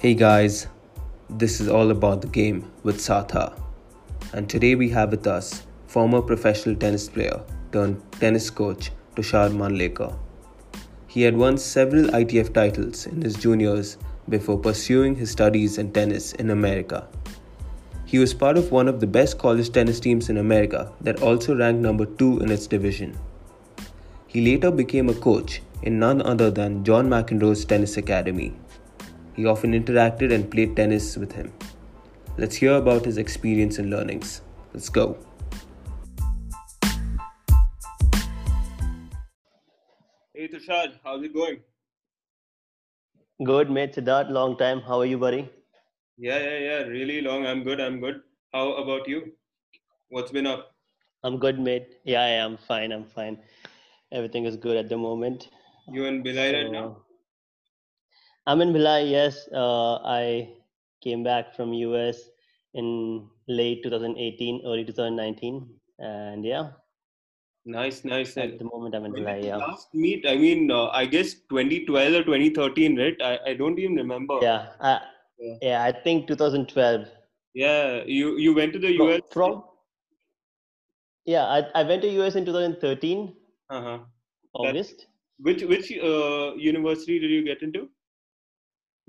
Hey guys, this is all about the game with Sartha. And today we have with us former professional tennis player turned tennis coach Tushar Mandlekar. He had won several ITF titles in his juniors before pursuing his studies in tennis in America. He was part of one of the best college tennis teams in America that also ranked number 2 in its division. He later became a coach in none other than John McEnroe's Tennis Academy. He often interacted and played tennis with him. Let's hear about his experience and learnings. Let's go. Hey Tushar, how's it going? Good, mate. Siddharth, long time. How are you, buddy? Yeah, yeah, yeah. Really long. I'm good. I'm good. How about you? What's been up? I'm good, mate. Yeah, I am fine. I'm fine. Everything is good at the moment. You and Bhilai right now? I'm in Bhilai. Yes, uh, I came back from US in late 2018, early 2019, and yeah, Nice, nice. at the moment I'm in Bhilai. Yeah, last meet? I mean, uh, I guess 2012 or 2013, right? I, I don't even remember. yeah, I, Yeah. yeah. I think 2012. Yeah, you you went to the From, US. from yeah, I, I went to US in 2013 Uh-huh. That August. which which uh university did you get into?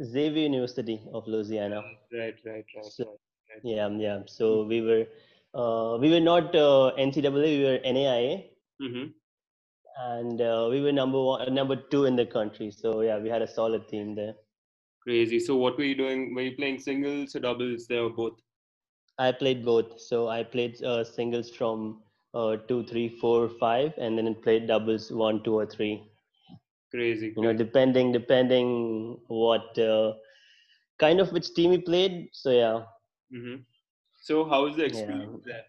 Xavier University of Louisiana. Right, right, right, So right, right. Yeah, yeah. So we were, uh, we were not uh, NCAA, we were NAIA, Mm-hmm. and uh, we were number one, number two in the country. So yeah, we had a solid team there. Crazy. So what were you doing? Were you playing singles or doubles? They were both. I played both. So I played uh, singles from uh, two, three, four, five, and then played doubles one, two, or three. Crazy, You know, depending depending what uh, kind of which team we played. So yeah, Mm-hmm. So how was the yeah. experience there?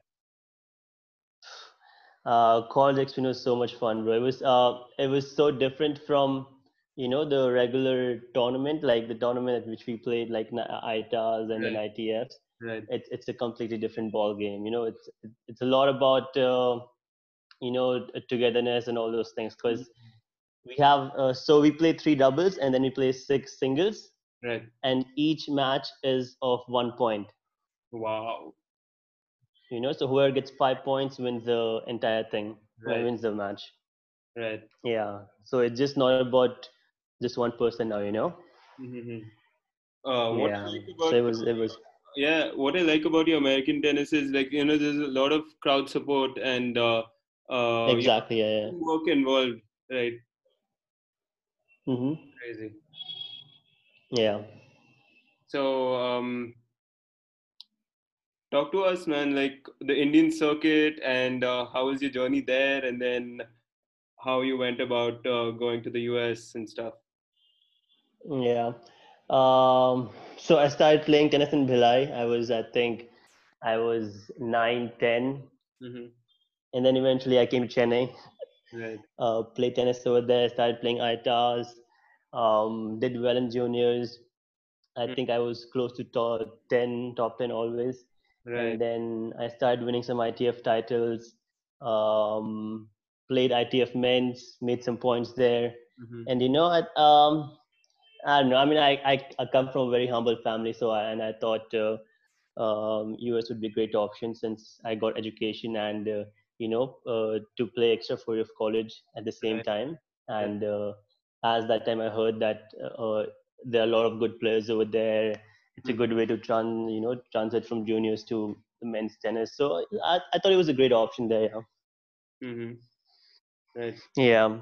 uh, college experience was so much fun, bro. It was uh, it was so different from you know the regular tournament, like the tournament at which we played, like ITAs and then Right, ITFs. right. It's it's a completely different ball game. You know, it's it's a lot about uh, you know togetherness and all those things because we have uh, so we play three doubles and then we play six singles, Right. and each match is of one point. Wow. You know, so whoever gets five points wins the entire thing, Right, wins the match. right. Yeah. So it's just not about just one person now, you know? Mm-hmm. Uh, what Yeah. like So about it was it was yeah, what I like about your American tennis is like you know there's a lot of crowd support and uh, uh, exactly yeah. yeah. work involved, right? Hmm Crazy. Yeah. So um, talk to us, man. Like the Indian circuit and uh, how was your journey there, and then how you went about uh, going to the US and stuff. Yeah. Um so I started playing tennis in Bhilai. I was I think I was nine, ten, Mm-hmm. and then eventually I came to Chennai, Right. uh played tennis over there, started playing ITAs, um, did well in juniors. I Mm, think I was close to top 10, top 10 always. Right. And then I started winning some ITF titles, um, played ITF men's, made some points there. Mm-hmm. And you know, I, um, I don't know. I mean, I, I, I come from a very humble family, so I, and I thought uh, um, US would be a great option since I got education and uh, you know uh, to play extra four year of college at the same Right. time. And uh, as that time I heard that uh, there are a lot of good players over there. It's a Mm-hmm. good way to tran you know transit from juniors to the men's tennis. So I, I thought it was a great option there. yeah Mm-hmm. Right. Yeah.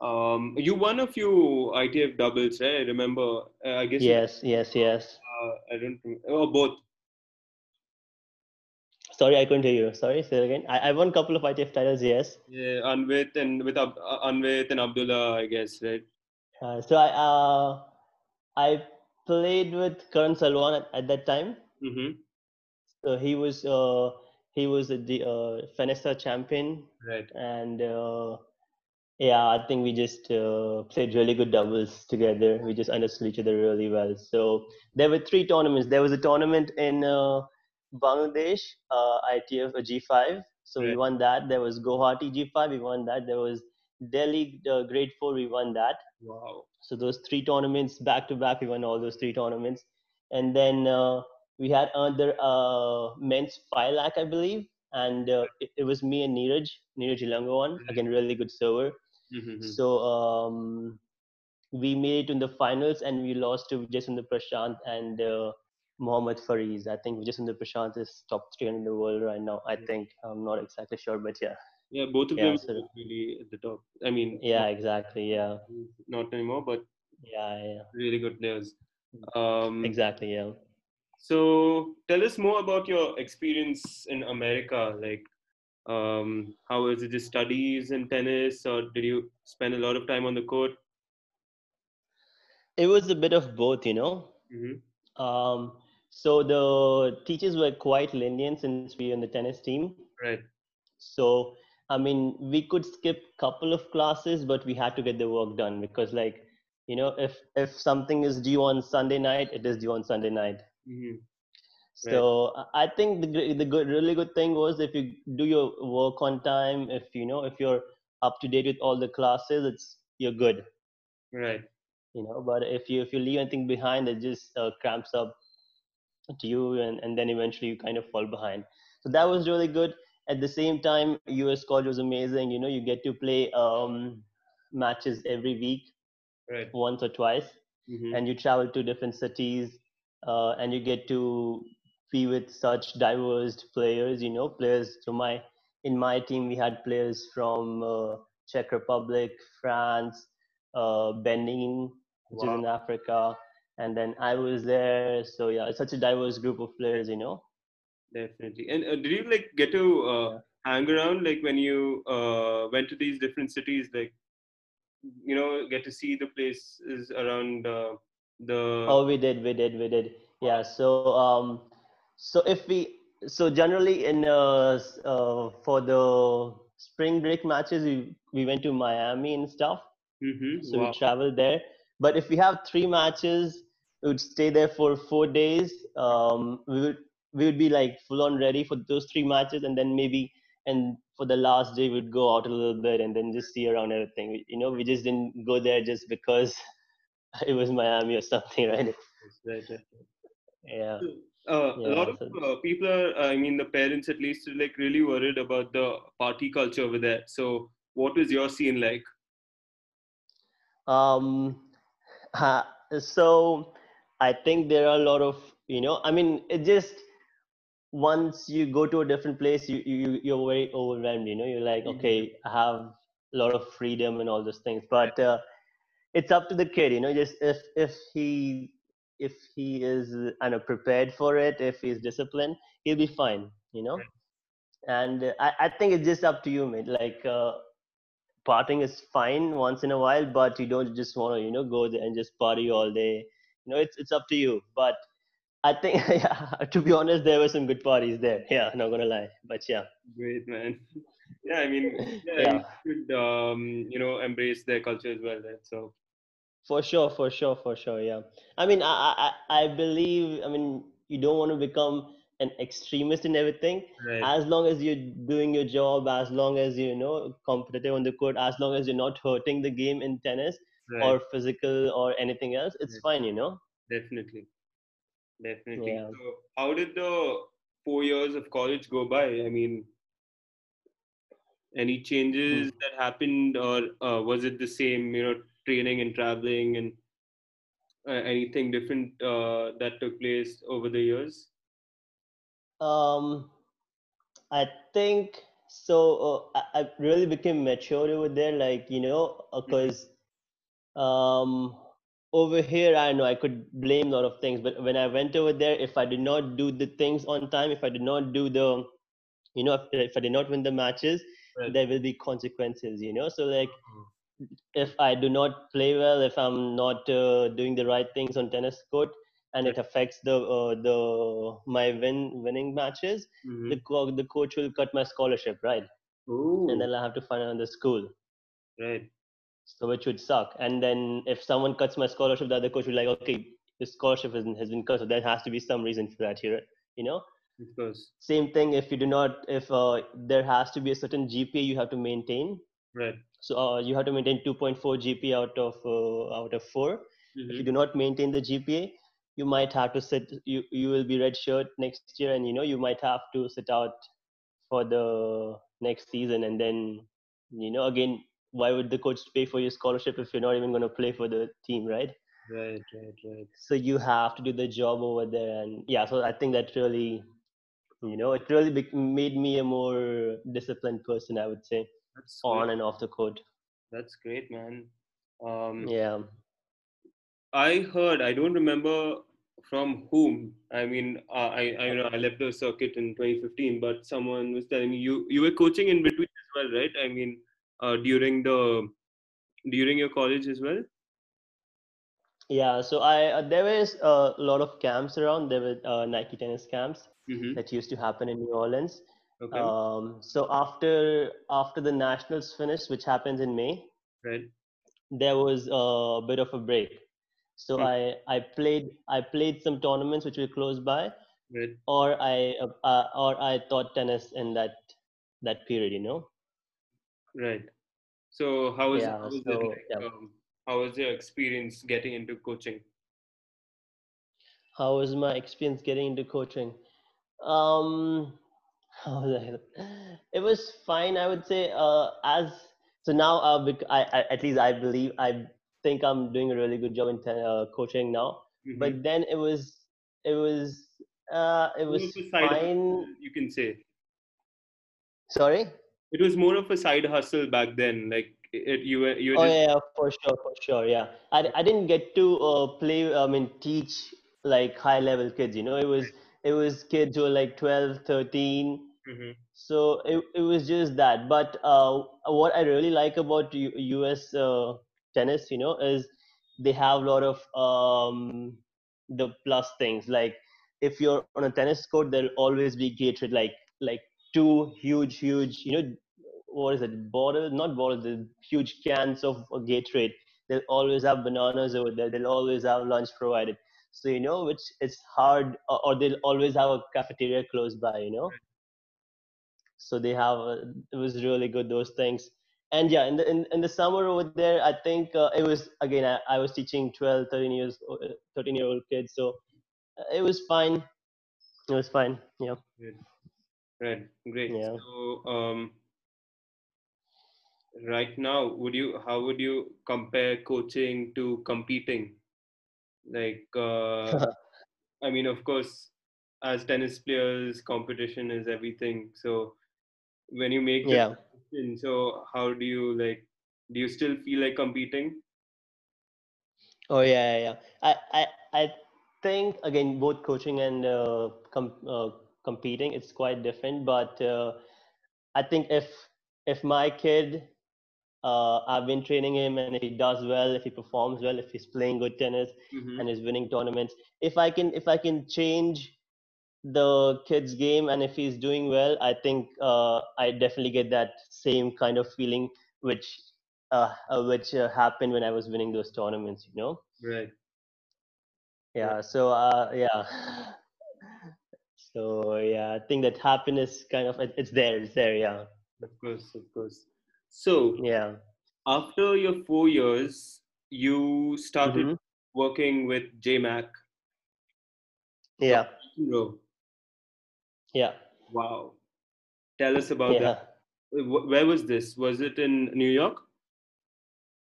Um, you won a few ITF doubles, right? I remember. Uh, I guess you. Yes. Yes. Yes. Uh, I don't. Oh, both. Sorry, I couldn't hear you. Sorry, say it again. I, I won a couple of ITF titles. Yes. Yeah, Anvit and with Ab- uh, Anvit and Abdullah, I guess, right? Uh, so I uh, I played with Karan Salwan at, at that time. Mm-hmm. So he was uh, he was the uh, Fenesta champion, Right. and uh, yeah, I think we just uh, played really good doubles together. We just understood each other really well. So there were three tournaments. There was a tournament in uh, Bangladesh, uh, ITF G5. So we won that. There was Guwahati G5. We won that. There was Delhi uh, grade four, we won that. Wow. So those three tournaments back to back, we won all those three tournaments, and then uh, we had another uh, men's five lakh, I believe, and uh, it, it, was me and Neeraj, Neeraj Ilangovan, mm-hmm. again really good server. Mm-hmm. So um, we made it in the finals, and we lost to Jayasundar Prashant and uh, Mohammad Fariz. I think Vijay Prashant is top three in the world right now. I think I'm not exactly sure, but yeah. Yeah, both of yeah, them so, really at the top. I mean, yeah, exactly. Yeah. Not anymore, but yeah, yeah. Really good players. Um, exactly. Yeah. So tell us more about your experience in America. Like, um, how was it? Just studies in tennis, or did you spend a lot of time on the court? It was a bit of both, you know. Mm-hmm. Um, so the teachers were quite lenient since we were in the tennis team. Right. So I mean, we could skip couple of classes, but we had to get the work done because, like, you know, if if something is due on Sunday night, it is due on Sunday night. Mm-hmm. So right. I think the the good, really good thing was if you do your work on time, if you know, if you're up to date with all the classes, it's you're good. Right. You know, but if you if you leave anything behind, it just uh, cramps up to you, and and then eventually you kind of fall behind. So that was really good at the same time us college was amazing you know you get to play um, matches every week right. once or twice mm-hmm. and you travel to different cities uh, and you get to be with such diverse players you know players so my in my team we had players from uh, czech republic france uh, benin which wow. is in africa and then i was there. So yeah it's such a diverse group of players you know? Definitely. And uh, did you like get to uh, hang around like when you uh, went to these different cities like you know get to see the places around uh, the oh we did we did we did. Yeah so um so if we so generally in uh, uh for the spring break matches we we went to miami and stuff. Mm-hmm. so wow. we traveled there. But if we have three matches we would stay there for four days. Um we would we would be like full on ready for those three matches and then maybe and for the last day we'd go out a little bit and then just see around everything. You know we just didn't go there just because it was miami or something right? Right, right. yeah uh, yeah, a lot of uh, people are i mean the parents at least are like really worried about the party culture over there. So what is your scene like? Um uh, so i think there are a lot of you know i mean it just once you go to a different place you, you you're very overwhelmed you know? You're like mm-hmm. okay i have a lot of freedom and all those things. But uh, it's up to the kid you know? Just if if he if he is kind know, prepared for it if he's disciplined he'll be fine you know? And uh, I, I think it's just up to you mate. Like uh, partying is fine once in a while but you don't just want to you know go there and just party all day you know it's it's up to you but I think, yeah, to be honest, there were some good parties there. Yeah, not gonna lie, but yeah. Great, man. Yeah, I mean, yeah, yeah. you should, um, you know, embrace their culture as well. Right? So. For sure, for sure, for sure. Yeah. I mean, I, I, I believe. I mean, you don't want to become an extremist in everything. Right. As long as you're doing your job, as long as you know competitive on the court, as long as you're not hurting the game in tennis right. or physical or anything else, it's fine. You know. Definitely definitely. Yeah. So how did the four years of college go by? I mean, any changes hmm. that happened, or uh, was it the same? You know, training and traveling, and uh, anything different uh, that took place over the years? Um, I think so. Uh, I, I really became mature over there, like you know, because mm-hmm. Um over here i know i could blame a lot of things but when i went over there if i did not do the things on time if i did not do the you know if, if i did not win the matches right. there will be consequences you know so like mm-hmm. if i do not play well if i'm not uh, doing the right things on tennis court and it affects the uh, the my win winning matches mm-hmm. the co- the coach will cut my scholarship right Ooh. and then i have to find another school right so which would suck. And then if someone cuts my scholarship, the other coach will be like, okay, the scholarship has, has been cut, so there has to be some reason for that here, you know. Of course. Same thing if you do not, if uh, there has to be a certain GPA you have to maintain Right. So uh, you have to maintain 2.4 GPA out of uh, out of 4 Mm-hmm. If you do not maintain the GPA, you might have to sit. You you will be red shirt next year, and you know you might have to sit out for the next season, and then you know again why would the coach pay for your scholarship if you're not even going to play for the team, right? Right, right, right. So you have to do the job over there, and yeah. So I think that really, you know, it really made me a more disciplined person. I would say That's on great. and off the court. That's great, man. Um, Yeah. I heard, I don't remember from whom. I mean, uh, I I you know I left the circuit in 2015, but someone was telling me you you were coaching in between as well, right? I mean, uh, during the during your college as well. Yeah, so I uh, there was a lot of camps around. There were uh, Nike tennis camps Mm-hmm. that used to happen in New Orleans. Okay. Um, so after after the nationals finished, which happens in May, right. there was a bit of a break. So Hmm. I I played I played some tournaments which were close by, Right. or I uh, uh, or I taught tennis in that that period. You know. Right. So how was Yeah, how it so, like? yeah. Um, how was your experience getting into coaching? How was my experience getting into coaching? Um, how was I? It was fine, I would say. Uh, as so now, uh, bec- I, I at least I believe I think I'm doing a really good job in uh, coaching now. Mhm. But then it was it was uh, it was of a side hustle, fine. you can say. Sorry. It was more of a side hustle back then. Like it, you were you were Oh yeah, for sure, for sure. Yeah, I, I didn't get to uh, play. I mean, teach like high level kids. You know, it was it was kids who were like 12, 13. Mhm. So it, it was just that. But uh, what I really like about U- US uh, tennis, you know, is they have a lot of um, the plus things. Like if you're on a tennis court, there'll always be gated like like two huge, huge, you know, what is it? Bottle, not bottles, the huge cans of Gatorade. They'll always have bananas over there. They'll always have lunch provided. So you know, which it's hard, or, they'll always have a cafeteria close by. You know so they have uh, it was really good those things and yeah in the in, in the summer over there i think uh, it was again I, I was teaching 12 13 years uh, 13 year old kids so uh, it was fine it was fine yeah Right. Right. Great. Yeah. So um, right now, would you how would you compare coaching to competing? Like uh, I mean, of course, as tennis players, competition is everything. So when you make yeah so how do you like? Do you still feel like competing? oh yeah yeah, yeah. i i i think again both coaching and uh, com- uh, competing it's quite different but uh, i think if if my kid uh, I've been training him, and if he does well, if he performs well, if he's playing good tennis Mhm. and is winning tournaments, if I can if I can change the kid's game and if he's doing well, I think uh, I definitely get that same kind of feeling which uh, uh, which uh, happened when I was winning those tournaments. You know? Right. Yeah. So uh, yeah. So yeah, I think that happiness kind of it's there. It's there. Yeah. Of course. Of course. So Yeah. after your four years, you started hmm working with JMac. Yeah. Yeah. wow. Tell us about Yeah. that. Where was this? Was it in New York?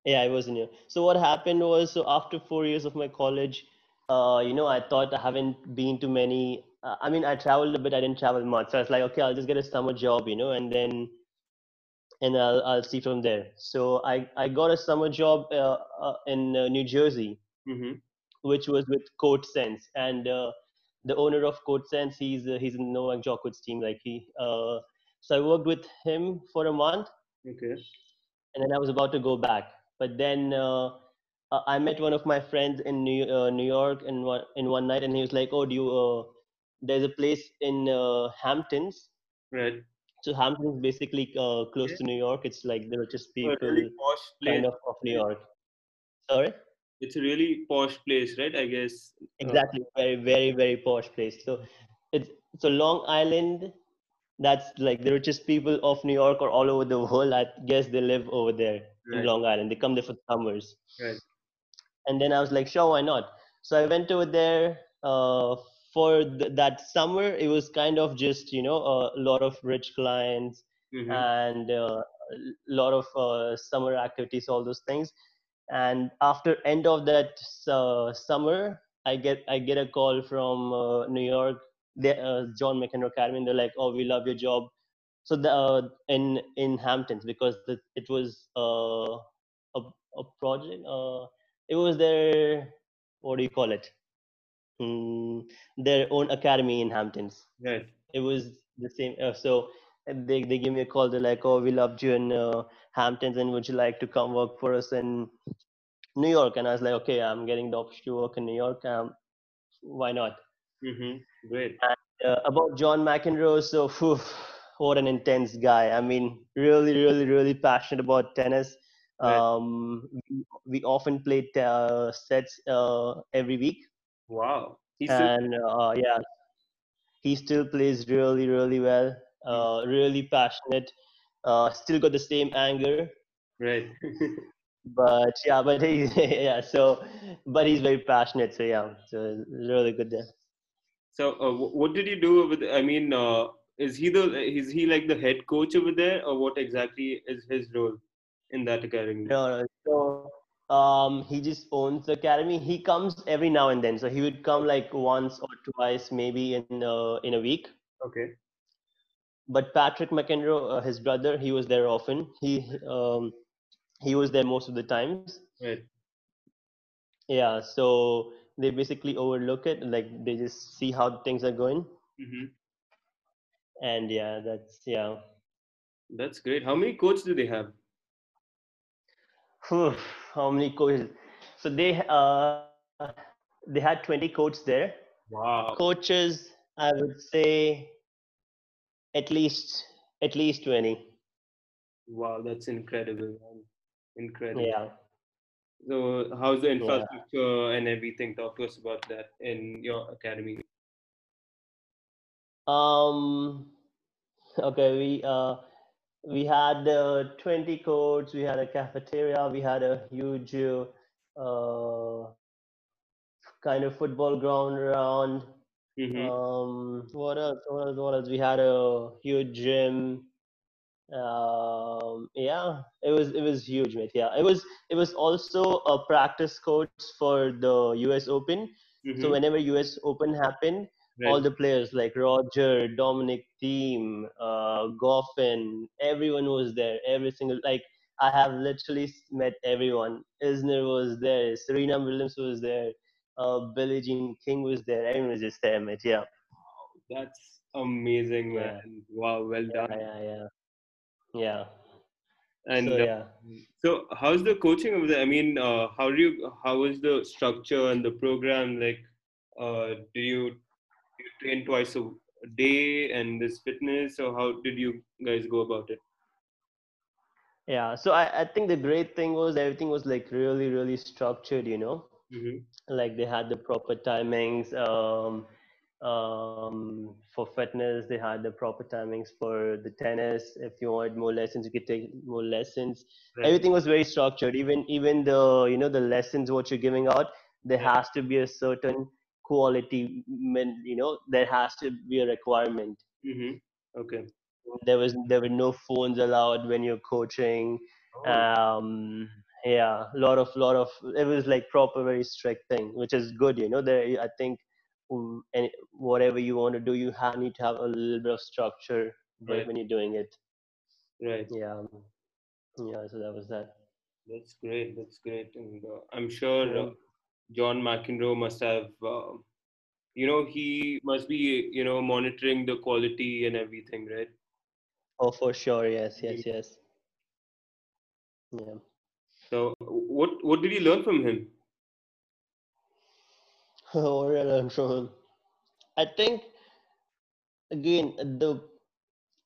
Yeah, I was in here. So what happened was, so after four years of my college, uh, you know, I thought I haven't been to many. Uh, I mean, I traveled a bit. I didn't travel much. So I was like, okay, I'll just get a summer job, you know, and then and I'll I'll see from there. So I I got a summer job uh, uh, in uh, New Jersey, Mm-hmm. which was with Court Sense, and uh, the owner of Court Sense, he's uh, he's in Novak Djokovic's team. Like he, uh, so I worked with him for a month, Okay. and then I was about to go back. But then I met one of my friends in New uh, New York in one in one night, and he was like, "Oh, do you? Uh, there's a place in uh, Hamptons. Right. So Hamptons is basically uh, close Okay. to New York. It's like the richest people really kind of of New York. Sorry, It's a really posh place, right? I guess. Uh, exactly. Very very very posh place. So it's a Long Island that's like the richest people of New York or all over the world. I guess they live over there right. in Long Island. They come there for summers. Right. And then I was like, sure, why not? So I went over there. Uh, for th- that summer, it was kind of just you know a lot of rich clients mm-hmm. and uh, a lot of uh, summer activities, all those things. And after end of that uh, summer, I get I get a call from uh, New York they, uh, John McEnroe Academy, and they're like, "Oh, we love your job." So the uh, in in Hamptons because the, it was uh, a a project. Uh, it was their what do you call it? Mm, their own academy in Hamptons. Right. It was the same. Uh, so they they give me a call. They're like, "Oh, we loved you in uh, Hamptons, and would you like to come work for us in New York?" And I was like, "Okay, I'm getting the opportunity to work in New York. Um, why not?" Mm-hmm. Great. And, uh, about John McEnroe, so whew, what an intense guy. I mean, really, really, really passionate about tennis. Right. Um, we, we, often played uh, sets uh, every week. Wow. He's and uh, yeah, he still plays really, really well. Uh, really passionate. Uh, still got the same anger. Right. but yeah, but he yeah. So, but he's very passionate. So yeah, so really good there. So, uh, what did you do with? I mean, uh, is he the is he like the head coach over there, or what exactly is his role in that academy? No, no. So, um, he just owns the academy. He comes every now and then. So he would come like once or twice, maybe in uh, in a week. Okay. But Patrick McEnroe, uh, his brother, he was there often. He um, he was there most of the times. Right. Yeah. So they basically overlook it like they just see how things are going mm-hmm. and yeah that's yeah that's great how many coaches do they have how many coaches so they uh they had 20 coaches there wow coaches i would say at least at least 20 wow that's incredible man. incredible yeah so, how's the infrastructure yeah. and everything? Talk to us about that in your academy. Um. Okay, we uh we had uh, 20 courts. We had a cafeteria. We had a huge uh kind of football ground around. Mm-hmm. Um. What else? What else? What else? We had a huge gym um, yeah it was it was huge mate yeah it was it was also a practice coach for the us open mm-hmm. so whenever us open happened right. all the players like roger dominic thiem uh, goffin everyone was there every single like i have literally met everyone. Isner was there serena williams was there uh, billie jean king was there everyone was just there mate yeah. That's amazing man. Yeah. wow well done. yeah yeah, yeah. Yeah and so, uh, yeah. Uh, so how's the coaching over there? I mean uh, how do you how is the structure and the program? Like uh, do you, you train twice a day and this fitness so how did you guys go about it? Yeah so I, I think the great thing was everything was like really really structured you know? Mm-hmm. like they had the proper timings um um, for fitness they had the proper timings for the tennis. If you wanted more lessons you could take more lessons. Right. everything was very structured. Even even the you know the lessons what you're giving out there has to be a certain quality meant you know there has to be a requirement. Mm-hmm. okay. There was there were no phones allowed when you're coaching. Oh. um yeah a lot of lot of it was like proper very strict thing which is good you know there i think and whatever you want to do you have, need to have a little bit of structure right. when you're doing it. Right. Yeah. Yeah so that was that. That's great that's great and uh, i'm sure uh, john mcenroe must have uh, you know he must be you know monitoring the quality and everything right? Oh for sure. Yes yes yes. Yeah. So what what did you learn from him? Oriental from him? I think again the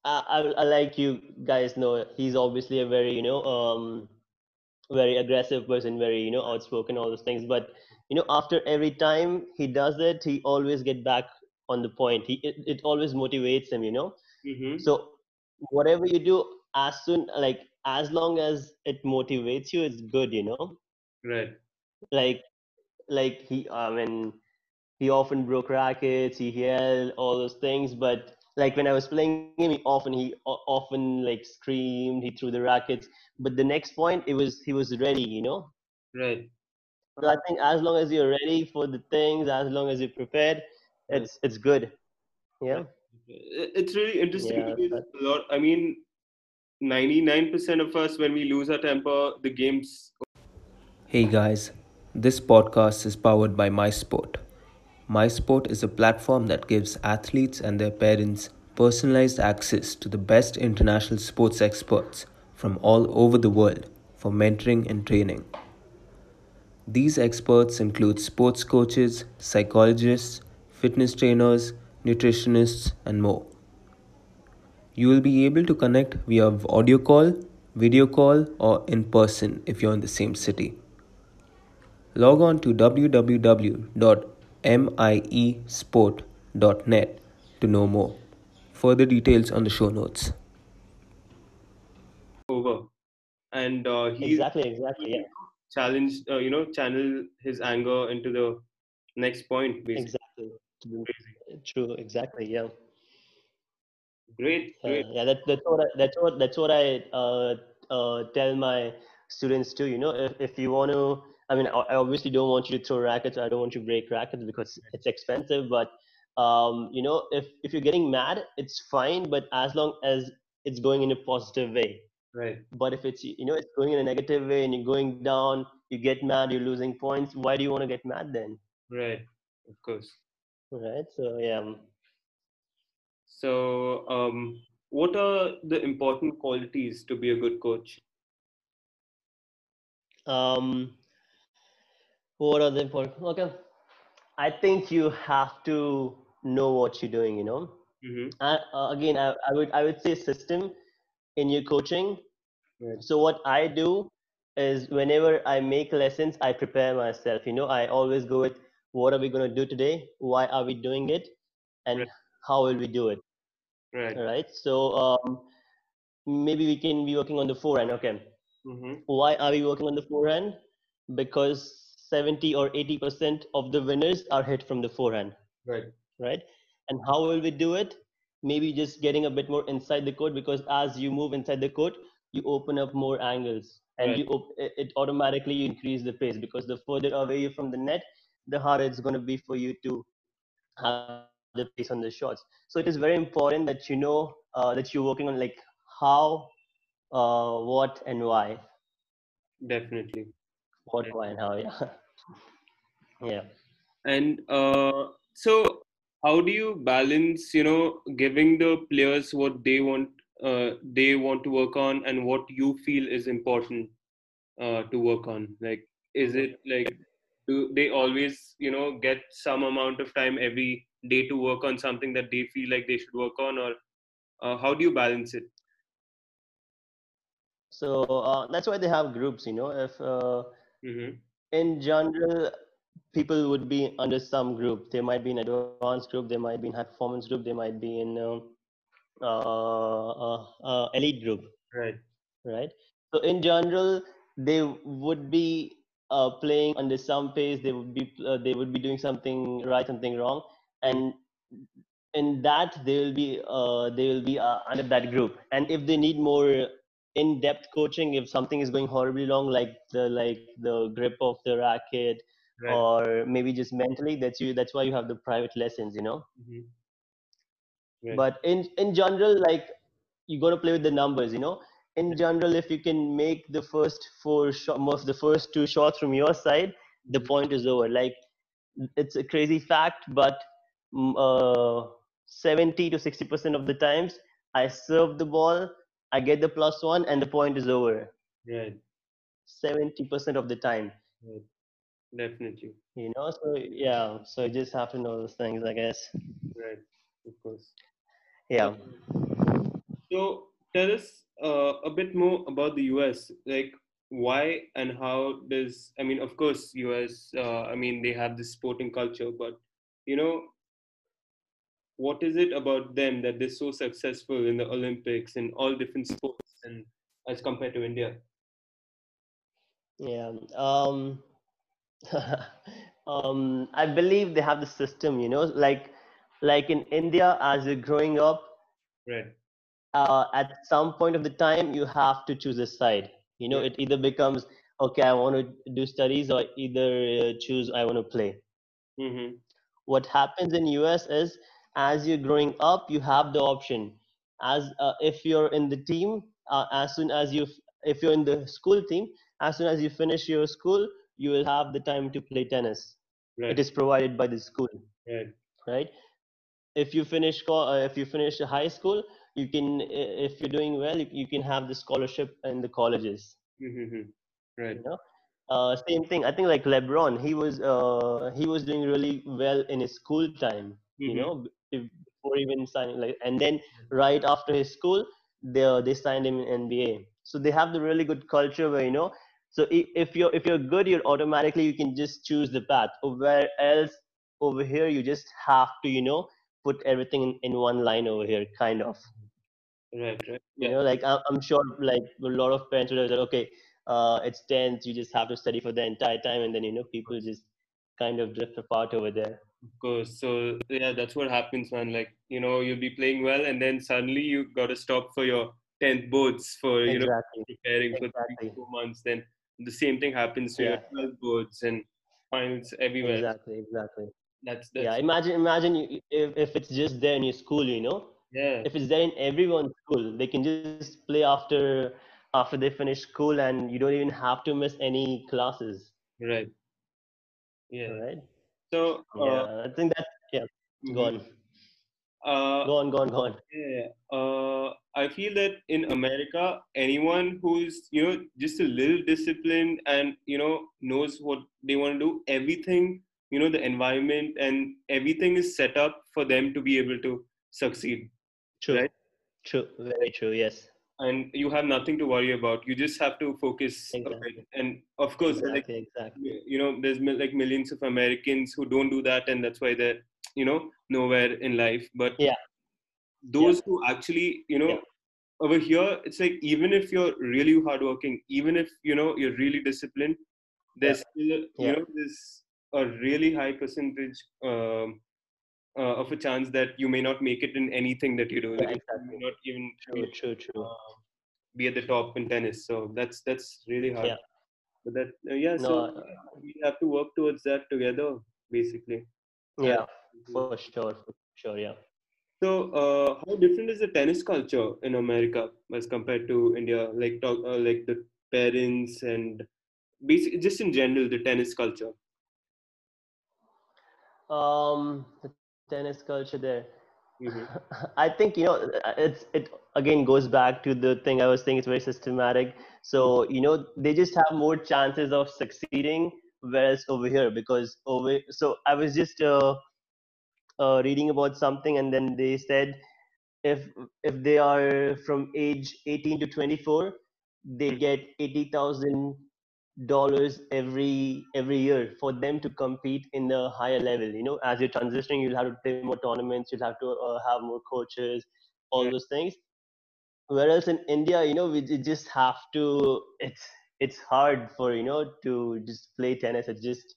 I, I, I like you guys know he's obviously a very you know um very aggressive person very you know outspoken all those things but you know after every time he does it he always get back on the point he it, it always motivates him you know Mm-hmm. So whatever you do, as soon like as long as it motivates you, it's good, you know. Right. Like like he, I mean, he often broke rackets, he yelled all those things, but like when I was playing him, he often he often like screamed, he threw the rackets. But the next point, it was he was ready, you know. Right. So I think as long as you're ready for the things, as long as you're prepared, it's it's good. Yeah. It's really interesting Yeah. that- a lot. I mean, ninety-nine percent of us, when we lose our temper, the game's Hey guys, this podcast is powered by MySport. MySport is a platform that gives athletes and their parents personalized access to the best international sports experts from all over the world for mentoring and training. These experts include sports coaches, psychologists, fitness trainers, nutritionists, and more. You will be able to connect via audio call, video call, or in person if you're in the same city. Log on to www.miesport.net to know more. Further details on the show notes. Over, and uh, he Exactly. Exactly. Yeah. Challenged, uh, you know, channel his anger into the next point. Basically, Exactly. True. Exactly. Yeah. great, Yeah, great, yeah, that, that's what I, that's what that's what I uh, uh, tell my students too. You know, if, if you want to, I mean, I I obviously don't want you to throw rackets. I don't want you to break rackets because it's expensive. But um, you know, if if you're getting mad, it's fine. But as long as it's going in a positive way. Right, But if it's you know it's going in a negative way and you're going down, you get mad, you're losing points. Why do you want to get mad then? right, of course. Right. So yeah. So, um, what are the important qualities to be a good coach? Um, what are the important? Okay. I think you have to know what you're doing. You know. Mm-hmm. Uh, uh, again, I, I would I would say system in your coaching. Right. So what I do is whenever I make lessons, I prepare myself. You know, I always go with what are we going to do today? Why are we doing it? And Right. how will we do it? Right. All right. So um, maybe we can be working on the forehand. Okay. Mm-hmm. Why are we working on the forehand? Because 70 or 80% of the winners are hit from the forehand Right. right? And how will we do it? Maybe just getting a bit more inside the court because as you move inside the court, you open up more angles and Right. you op- it automatically increase the pace because the further away you're from the net, the harder it's going to be for you to have the pace on the shots. So it is very important that you know uh, that you're working on like how, uh, what, and why. Definitely. What, Right. why, and how. Yeah. yeah. And uh, so, how do you balance, you know, giving the players what they want, uh, they want to work on, and what you feel is important uh, to work on? Like, is it like, do they always, you know, get some amount of time every day to work on something that they feel like they should work on, or uh, how do you balance it? So uh, that's why they have groups. You know, if uh, Mm-hmm. in general people would be under some group. They might be in advanced group they might be in high performance group they might be in uh, uh, uh, elite group. Right. right? So in general they would be uh, playing under some pace they would be uh, they would be doing something right something wrong and in that they will be uh, they will be uh, under that group. And if they need more in-depth coaching if something is going horribly wrong like the like the grip of the racket Right. or maybe just mentally that's you that's why you have the private lessons you know Mhm. Right. but in in general like you got to play with the numbers you know in general if you can make the first four shot most the first two shots from your side the Mhm. point is over like it's a crazy fact but mm, uh, 70 to 60 percent of the times i serve the ball i get the plus one and the point is over Right. 70 percent of the time Right. Definitely. you know so yeah so you just have to know those things i guess Right. Of course. yeah So tell us uh, a bit more about the US. Like, why and how does I mean, of course, US. Uh, I mean, they have this sporting culture, but you know, what is it about them that they're so successful in the Olympics and all different sports and as compared to India? Yeah. Um, um, I believe they have the system, you know, like like in India, as you're growing up, right. Uh, at some point of the time, you have to choose a side. You know, it either becomes okay, I want to do studies, or either uh, choose I want to play. Mm-hmm. What happens in US is as you're growing up, you have the option. As uh, if you're in the team, uh, as soon as you if you're in the school team, as soon as you finish your school, you will have the time to play tennis. Right. It is provided by the school. Right. Right. If you finish uh, if you finish high school, you can if you're doing well, you, can have the scholarship in the colleges. Mm-hmm. Right. You know? Uh, same thing. I think like LeBron, he was uh, he was doing really well in his school time. Mm-hmm. You know, before even signing like, and then right after his school, they they signed him in NBA. So they have the really good culture where you know. So if you're if you're good, you're automatically you can just choose the path. Where else over here, you just have to you know put everything in, in one line over here, kind of. Right, right. Yeah. You know, like I'm sure, like a lot of parents would have said, okay, uh, it's tenth, you just have to study for the entire time, and then you know people just kind of drift apart over there. Of course. So yeah, that's what happens, man. Like you know, you'll be playing well, and then suddenly you got to stop for your tenth boards for you exactly. know preparing exactly. for three four months. Then the same thing happens to yeah. your twelve boards and finals everywhere. Exactly. Exactly. That's, that's yeah. Imagine imagine you, if if it's just there in your school, you know. Yeah. If it's there in everyone's school, they can just play after after they finish school, and you don't even have to miss any classes. Right. Yeah. Right. So uh, yeah, I think that yeah. Mm-hmm. Go on. Uh, go on, go on, go on. Yeah. Uh, I feel that in America, anyone who's you know just a little disciplined and you know knows what they want to do, everything you know the environment and everything is set up for them to be able to succeed. True. Right? True. Very true. Yes and you have nothing to worry about you just have to focus exactly. and of course exactly, like exactly. you know there's like millions of americans who don't do that and that's why they're you know nowhere in life but yeah those yeah. who actually you know yeah. over here it's like even if you're really hardworking even if you know you're really disciplined there's yeah. still you know there's a really high percentage um, uh, of a chance that you may not make it in anything that you do. Yeah, exactly. not even true, be, true, true. Uh, be at the top in tennis. So that's that's really hard. Yeah. But that uh, yeah, no, so uh, we have to work towards that together, basically. Yeah, for sure, for sure, yeah. So, uh, how different is the tennis culture in America as compared to India? Like, talk, uh, like the parents and basically just in general the tennis culture. Um, the tennis culture there. Mm-hmm. I think you know it's it again goes back to the thing I was saying. It's very systematic. So you know they just have more chances of succeeding, whereas over here because over so I was just uh, uh, reading about something and then they said if if they are from age 18 to 24 they get 80,000 dollars every every year for them to compete in the higher level you know as you're transitioning you'll have to play more tournaments you'll have to uh, have more coaches all yeah. those things whereas in india you know we just have to it's it's hard for you know to just play tennis. It's just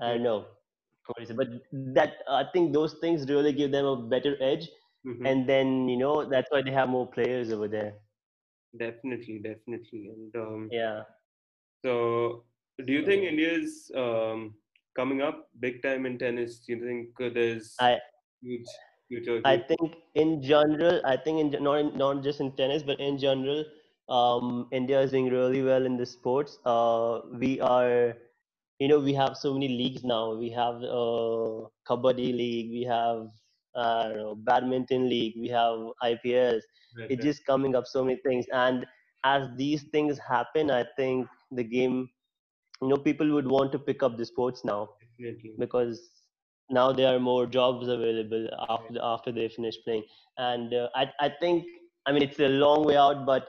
i don't know. But that i think those things really give them a better edge. Mm-hmm. and then you know that's why they have more players over there. Definitely definitely. And um, yeah. so, do you think India is um, coming up big time in tennis? Do you think there's I, huge future? I think in general, I think in not not just in tennis, but in general, um, India is doing really well in the sports. Uh, we are, you know, we have so many leagues now. We have uh, kabaddi league. We have uh, know, badminton league. We have IPS. Right, it's right. just coming up so many things, and as these things happen, I think the game you know people would want to pick up the sports now Definitely. because now there are more jobs available after after they finish playing and uh, I, I think i mean it's a long way out but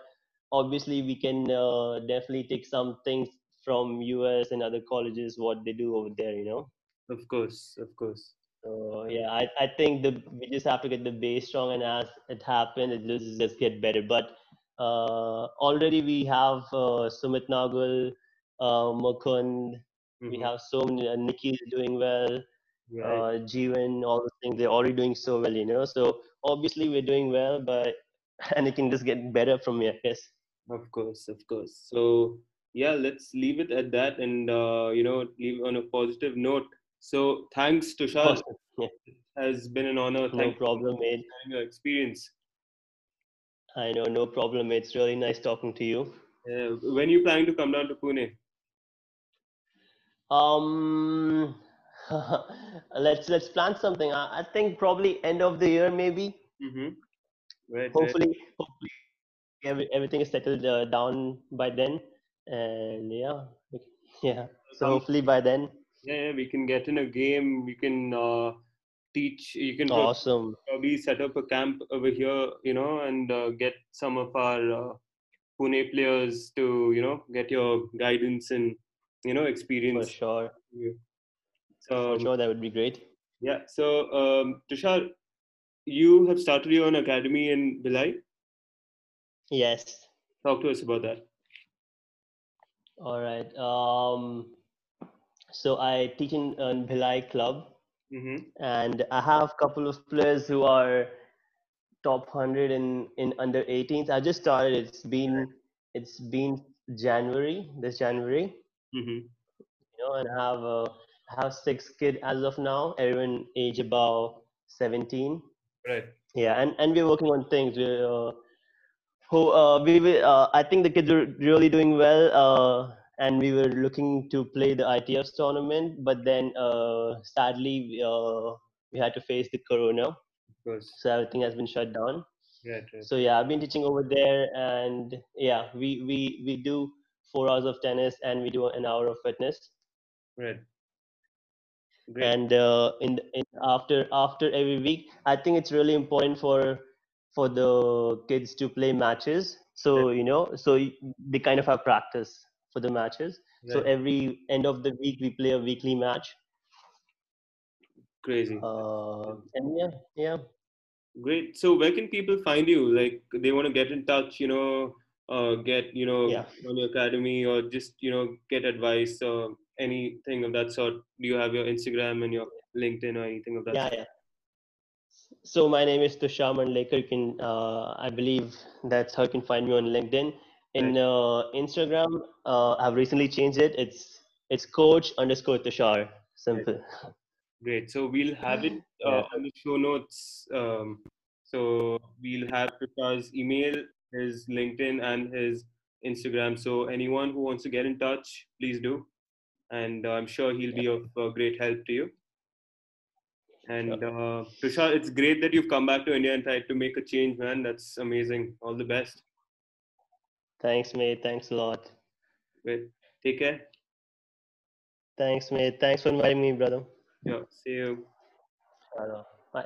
obviously we can uh, definitely take some things from us and other colleges what they do over there you know of course of course So yeah, I, I think the we just have to get the base strong, and as it happens, it just just get better. But uh, already we have uh, Sumit Nagal, uh, Mukund, mm-hmm. we have so many. Uh, Nikki is doing well. Right. Uh, Jeevan, all those things, they're already doing so well, you know. So obviously we're doing well, but and it can just get better from here. Yes. Of course, of course. So yeah, let's leave it at that, and uh, you know, leave on a positive note. So thanks, Tushar. Awesome. Yeah. It has been an honor. No problem, mate. Your experience. I know, no problem. It's really nice talking to you. Uh, when are you planning to come down to Pune? Um, let's let's plan something. I, I, think probably end of the year, maybe. Mm-hmm. Right, hopefully, right. hopefully, every, everything is settled uh, down by then, and yeah, yeah. So hopefully by then. Yeah, we can get in a game. We can uh, teach you can awesome probably set up a camp over here you know and uh, get some of our uh, pune players to you know get your guidance and you know experience for sure yeah. so for sure that would be great yeah so um, tushar you have started your own academy in Bhilai yes talk to us about that all right um so i teach in, in Bhilai club Mm-hmm. And I have a couple of players who are top 100 in, in under 18s. I just started. It's been it's been January this January. Mm-hmm. You know, and I have a I have six kids as of now. Everyone age about 17. Right. Yeah, and and we're working on things. We're uh, who uh, we uh, I think the kids are really doing well. Uh, and we were looking to play the ITF tournament, but then uh, sadly uh, we had to face the corona. So everything has been shut down. Right, right. So yeah, I've been teaching over there, and yeah, we we we do four hours of tennis and we do an hour of fitness. Right. Great. And uh, in, in after after every week, I think it's really important for for the kids to play matches. So you know, so they kind of have practice for the matches. Right. So every end of the week we play a weekly match. Crazy. Uh, and yeah, yeah. Great. So where can people find you? Like they want to get in touch, you know, uh, get you know yeah. on your academy or just you know get advice or anything of that sort. Do you have your Instagram and your LinkedIn or anything of that? Yeah, sort? yeah. So my name is Tushar Mandlekar. You can, uh, I believe that's how you can find me on LinkedIn in uh, Instagram, uh, I've recently changed it. It's it's coach underscore Tushar. Simple. Great. So we'll have it uh, yeah. on the show notes. Um, so we'll have Tushar's email, his LinkedIn, and his Instagram. So anyone who wants to get in touch, please do. And uh, I'm sure he'll be of uh, great help to you. And uh, Tushar, it's great that you've come back to India and tried to make a change, man. That's amazing. All the best. Thanks, mate. Thanks a lot. Great. Take care. Thanks, mate. Thanks for inviting me, brother. Yeah. See you. Bye.